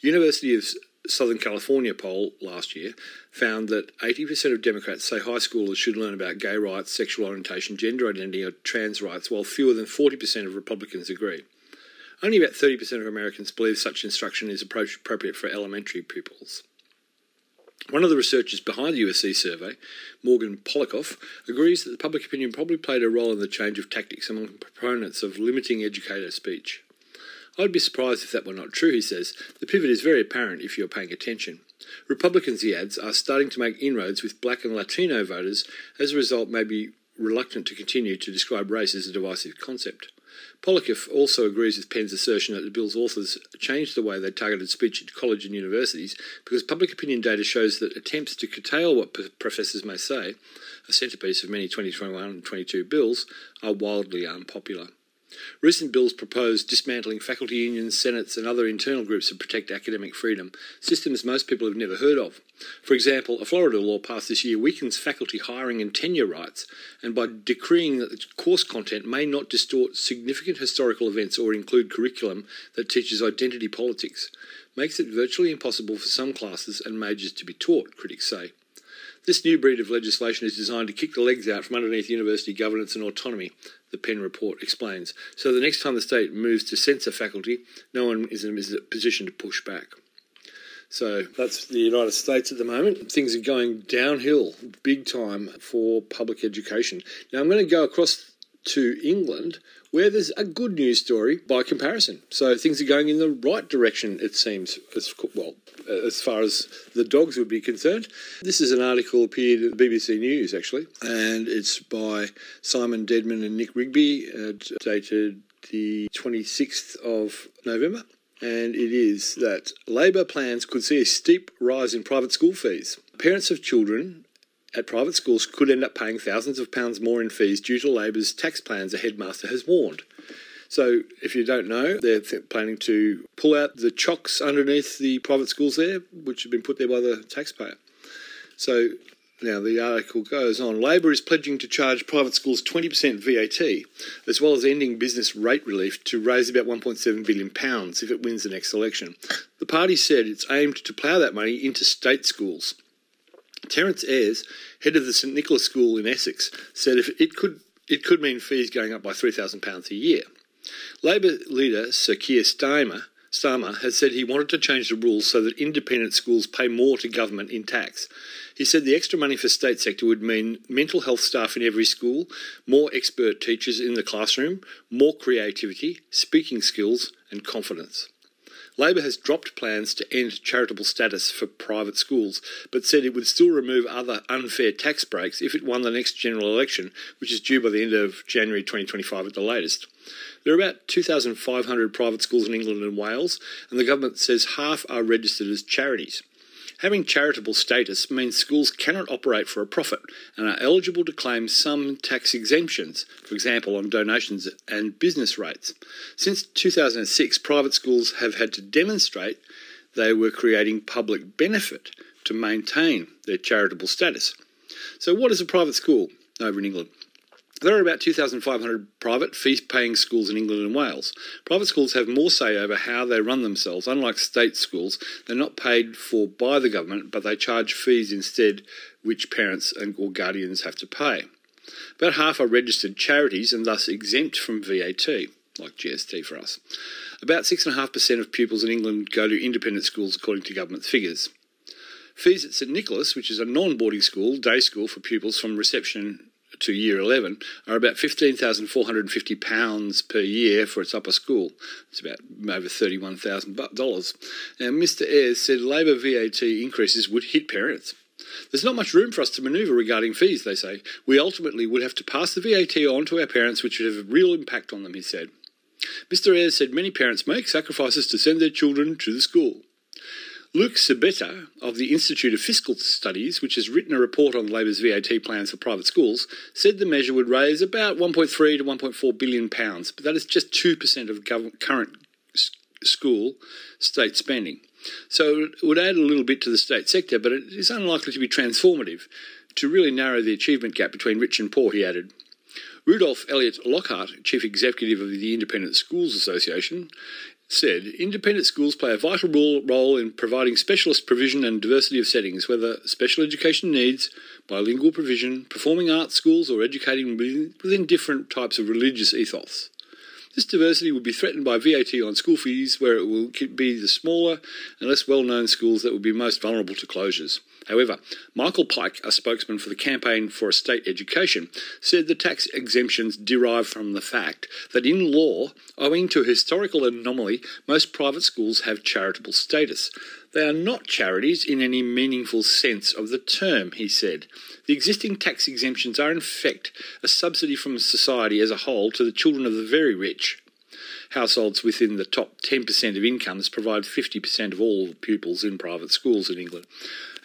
University of Southern California poll last year found that 80% of Democrats say high schoolers should learn about gay rights, sexual orientation, gender identity, or trans rights, while fewer than 40% of Republicans agree. Only about 30% of Americans believe such instruction is appropriate for elementary pupils. One of the researchers behind the USC survey, Morgan Polikoff, agrees that the public opinion probably played a role in the change of tactics among proponents of limiting educator speech. I'd be surprised if that were not true, he says. The pivot is very apparent if you're paying attention. Republicans, he adds, are starting to make inroads with black and Latino voters, as a result, may be reluctant to continue to describe race as a divisive concept. Polikoff also agrees with PEN's assertion that the bill's authors changed the way they targeted speech at college and universities because public opinion data shows that attempts to curtail what professors may say, a centrepiece of many 2021 and 22 bills, are wildly unpopular. Recent bills propose dismantling faculty unions, senates, and other internal groups to protect academic freedom, systems most people have never heard of. For example, a Florida law passed this year weakens faculty hiring and tenure rights, and by decreeing that course content may not distort significant historical events or include curriculum that teaches identity politics, makes it virtually impossible for some classes and majors to be taught, critics say. This new breed of legislation is designed to kick the legs out from underneath university governance and autonomy, the PEN report explains. So the next time the state moves to censor faculty, no one is in a position to push back. So that's the United States at the moment. Things are going downhill big time for public education. Now I'm going to go across to England, where there's a good news story by comparison. So things are going in the right direction, it seems, as well, as far as the dogs would be concerned. This is an article appeared at BBC News, actually, and it's by Simon Dedman and Nick Rigby, uh, dated the 26th of November. And it is that Labor plans could see a steep rise in private school fees. Parents of children at private schools could end up paying thousands of pounds more in fees due to Labor's tax plans, a headmaster has warned. So, if you don't know, they're planning to pull out the chocks underneath the private schools there, which have been put there by the taxpayer. So, now the article goes on Labor is pledging to charge private schools 20% VAT, as well as ending business rate relief to raise about £1.7 billion if it wins the next election. The party said it's aimed to plough that money into state schools. Terence Ayres, head of the St Nicholas School in Essex, said if it could it could mean fees going up by £3,000 a year. Labor leader Sir Keir Starmer Starmer has said he wanted to change the rules so that independent schools pay more to government in tax. He said the extra money for state sector would mean mental health staff in every school, more expert teachers in the classroom, more creativity, speaking skills, and confidence. Labor has dropped plans to end charitable status for private schools, but said it would still remove other unfair tax breaks if it won the next general election, which is due by the end of January 2025 at the latest. There are about 2,500 private schools in England and Wales, and the government says half are registered as charities. Having charitable status means schools cannot operate for a profit and are eligible to claim some tax exemptions, for example, on donations and business rates. Since 2006, private schools have had to demonstrate they were creating public benefit to maintain their charitable status. So, what is a private school over in England? There are about 2,500 private fee paying schools in England and Wales. Private schools have more say over how they run themselves. Unlike state schools, they're not paid for by the government, but they charge fees instead, which parents and or guardians have to pay. About half are registered charities and thus exempt from VAT, like GST for us. About 6.5% of pupils in England go to independent schools according to government figures. Fees at St Nicholas, which is a non boarding school, day school for pupils from reception to year 11 are about £15,450 per year for its upper school. It's about over $31,000. Now, Mr Ayres said Labor VAT increases would hit parents. There's not much room for us to manoeuvre regarding fees, they say. We ultimately would have to pass the VAT on to our parents, which would have a real impact on them, he said. Mr Ayres said many parents make sacrifices to send their children to the school. Luke Sibieta of the Institute of Fiscal Studies, which has written a report on Labor's VAT plans for private schools, said the measure would raise about 1.3 to 1.4 billion pounds, but that is just 2% of current school state spending. So it would add a little bit to the state sector, but it is unlikely to be transformative to really narrow the achievement gap between rich and poor, he added. Rudolf Elliott Lockhart, Chief Executive of the Independent Schools Association, said independent schools play a vital role in providing specialist provision and diversity of settings, whether special education needs, bilingual provision, performing arts schools, or educating within different types of religious ethos. This diversity would be threatened by VAT on school fees, where it will be the smaller and less well known schools that would be most vulnerable to closures. However, Michael Pike, a spokesman for the Campaign for a State Education, said the tax exemptions derive from the fact that in law, owing to historical anomaly, most private schools have charitable status. They are not charities in any meaningful sense of the term, he said. The existing tax exemptions are, in fact, a subsidy from society as a whole to the children of the very rich. Households within the top 10% of incomes provide 50% of all pupils in private schools in England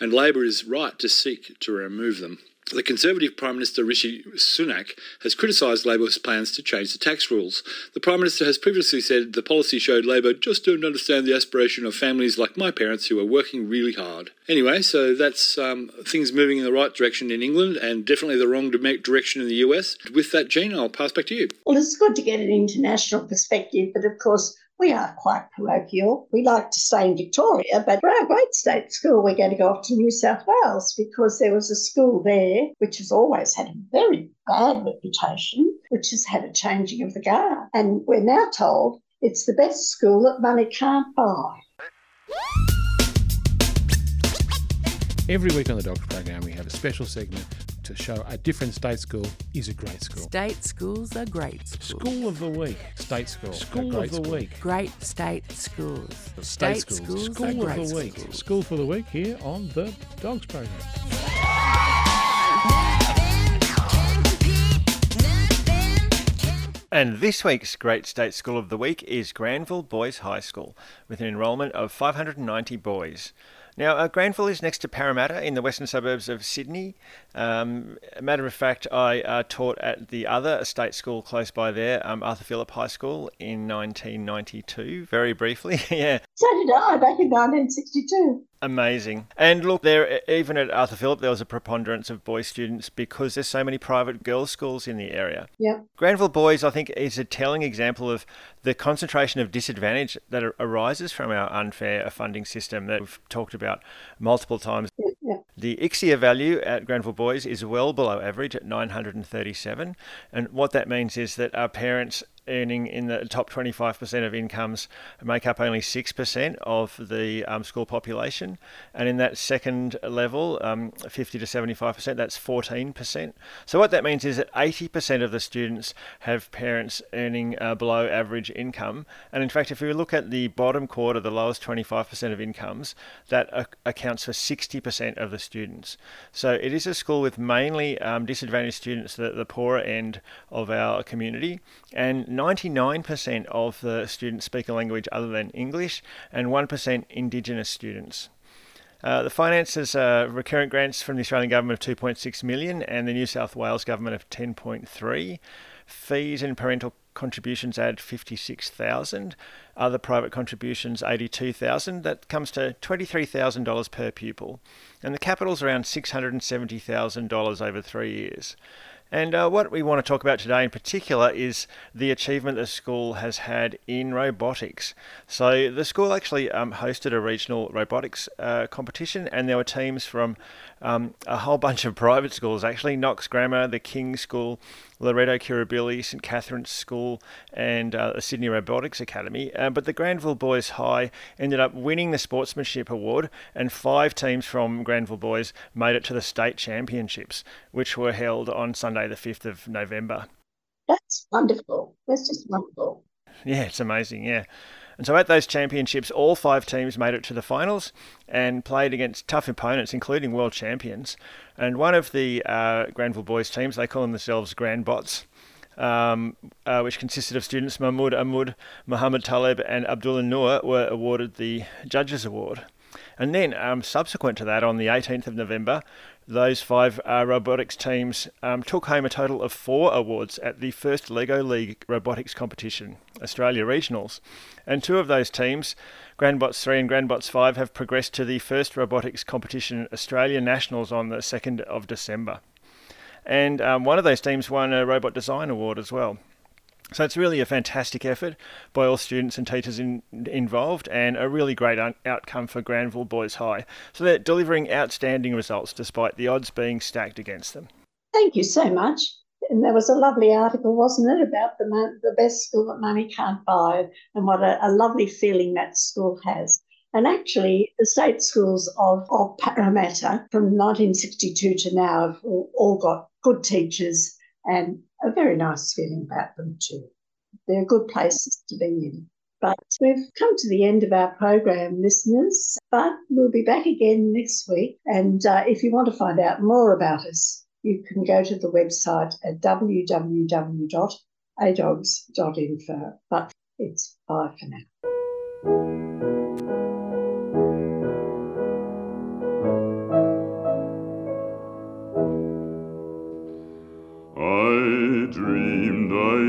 and Labor is right to seek to remove them. The Conservative Prime Minister Rishi Sunak has criticised Labor's plans to change the tax rules. The Prime Minister has previously said the policy showed Labor just don't understand the aspiration of families like my parents who are working really hard. Anyway, so that's um, things moving in the right direction in England and definitely the wrong direction in the US. With that, Jean, I'll pass back to you. Well, it's good to get an international perspective, but of course, we are quite parochial. We like to stay in Victoria, but for our great state school, we're going to go off to New South Wales because there was a school there which has always had a very bad reputation, which has had a changing of the guard. And we're now told it's the best school that money can't buy. Every week on the Dogs Program, we have a special segment to show a different state school is a great school. State schools are great schools. School of the week. State school. School of the school. week. Great state schools. State, state schools. schools. School of the week. Schools. School for the week here on the Dogs Program. And this week's Great State School of the Week is Granville Boys High School, with an enrolment of 590 boys. Now, uh, Granville is next to Parramatta in the western suburbs of Sydney. Um, matter of fact, I uh, taught at the other state school close by there, um, Arthur Phillip High School, in 1992, very briefly. yeah. So did I back in 1962. Amazing. And look, there even at Arthur Phillip, there was a preponderance of boys students because there's so many private girls' schools in the area. Yeah. Granville Boys, I think, is a telling example of the concentration of disadvantage that arises from our unfair funding system that we've talked about multiple times. Yeah. The ICSEA value at Granville Boys is well below average at 937. And what that means is that our parents earning in the top 25% of incomes make up only 6% of the um, school population. And in that second level, um, 50 to 75%, that's 14%. So what that means is that 80% of the students have parents earning uh, below average income. And in fact, if we look at the bottom quarter, the lowest 25% of incomes, that accounts for 60% of the students. So it is a school with mainly um, disadvantaged students, the, the poorer end of our community. And 99% of the students speak a language other than English, and 1% Indigenous students. Uh, the finances are recurrent grants from the Australian government of 2.6 million and the New South Wales government of 10.3. Fees and parental contributions add 56,000. Other private contributions 82,000. That comes to $23,000 per pupil, and the capital's around $670,000 over three years. And uh, what we want to talk about today in particular is the achievement the school has had in robotics. So, the school actually um, hosted a regional robotics uh, competition, and there were teams from um, a whole bunch of private schools actually Knox Grammar, the King's School, Loreto Kirribilli, St Catherine's School, and uh, the Sydney Robotics Academy. Uh, but the Granville Boys High ended up winning the Sportsmanship Award, and five teams from Granville Boys made it to the state championships, which were held on Sunday, the 5th of November. That's wonderful. That's just wonderful. Yeah, it's amazing. Yeah. And so at those championships, all five teams made it to the finals and played against tough opponents, including world champions. And one of the uh, Granville boys teams, they call themselves Grandbots, um, uh, which consisted of students Mahmoud Ahmud, Muhammad Taleb, and Abdullah Noor, were awarded the Judges Award. And then, um, subsequent to that, on the 18th of November, those five uh, robotics teams um, took home a total of four awards at the first LEGO League robotics competition, Australia Regionals. And two of those teams, Grandbots 3 and Grandbots 5, have progressed to the first robotics competition, Australia Nationals, on the 2nd of December. And um, one of those teams won a Robot Design Award as well. So it's really a fantastic effort by all students and teachers in, involved and a really great un- outcome for Granville Boys High. So they're delivering outstanding results despite the odds being stacked against them. Thank you so much. And there was a lovely article, wasn't it, about the, the best school that money can't buy and what a, a lovely feeling that school has. And actually, the state schools of, of Parramatta from 1962 to now have all, all got good teachers and a very nice feeling about them too. They're good places to be in. But we've come to the end of our program, listeners. But we'll be back again next week. And uh, if you want to find out more about us, you can go to the website at www.adogs.info. But it's bye for now.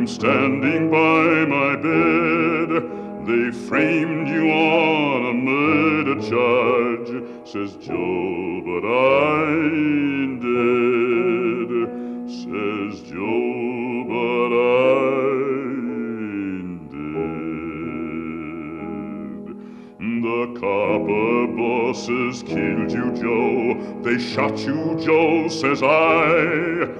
am standing by my bed, they framed you on a murder charge, says Joe, but I ain't dead, says Joe, but I ain't dead. The copper bosses killed you, Joe, they shot you, Joe, says I.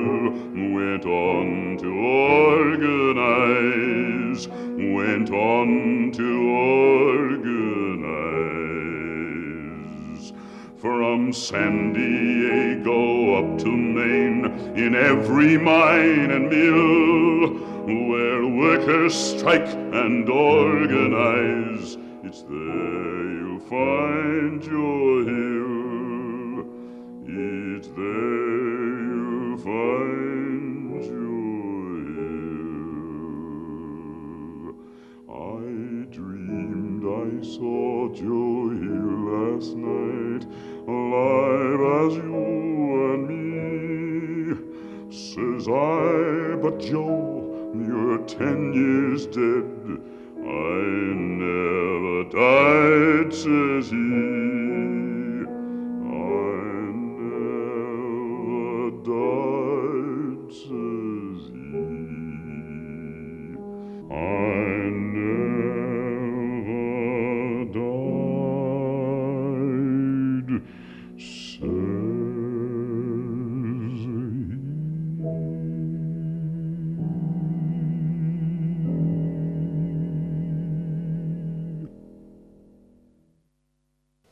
went on to organize, went on to organize. From San Diego up to Maine, in every mine and mill, where workers strike and organize. It's there you'll find your hill. Joe, you're ten years dead.